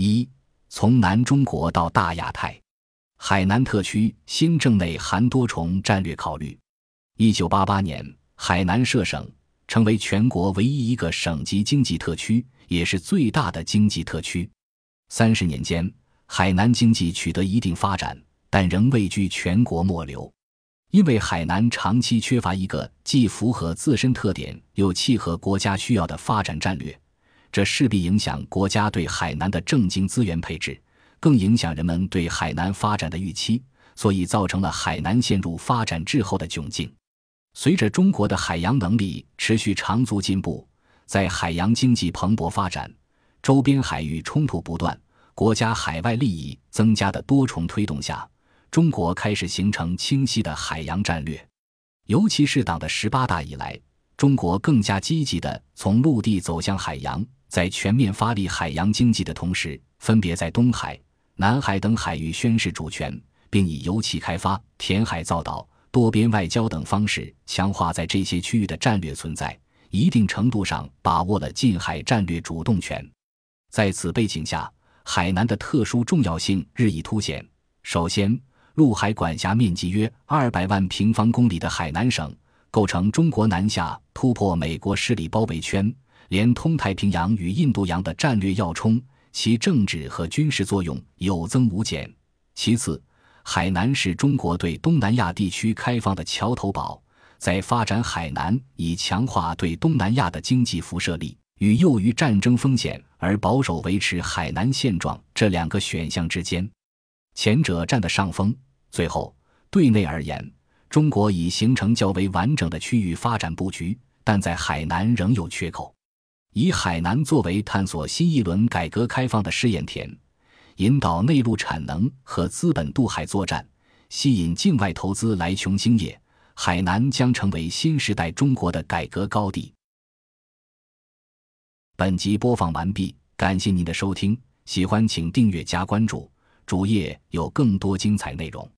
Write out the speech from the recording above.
一、从南中国到大亚太，海南特区新政内含多重战略考虑。一九八八年，海南设省，成为全国唯一一个省级经济特区，也是最大的经济特区。三十年间，海南经济取得一定发展，但仍位居全国末流。因为海南长期缺乏一个既符合自身特点又契合国家需要的发展战略，这势必影响国家对海南的政经资源配置，更影响人们对海南发展的预期，所以造成了海南陷入发展滞后的窘境。随着中国的海洋能力持续长足进步，在海洋经济蓬勃发展、周边海域冲突不断、国家海外利益增加的多重推动下。中国开始形成清晰的海洋战略，尤其是党的十八大以来，中国更加积极地从陆地走向海洋，在全面发力海洋经济的同时，分别在东海、南海等海域宣示主权，并以油气开发、填海造岛、多边外交等方式强化在这些区域的战略存在，一定程度上把握了近海战略主动权。在此背景下，海南的特殊重要性日益凸显。首先，陆海管辖面积约二百万平方公里的海南省，构成中国南下突破美国势力包围圈，连通太平洋与印度洋的战略要冲，其政治和军事作用有增无减。其次，海南是中国对东南亚地区开放的桥头堡，在发展海南以强化对东南亚的经济辐射力与诱于战争风险而保守维持海南现状这两个选项之间，前者占得上风。最后，对内而言，中国已形成较为完整的区域发展布局，但在海南仍有缺口。以海南作为探索新一轮改革开放的试验田，引导内陆产能和资本渡海作战，吸引境外投资来琼兴业，海南将成为新时代中国的改革高地。本集播放完毕，感谢您的收听，喜欢请订阅加关注，主页有更多精彩内容。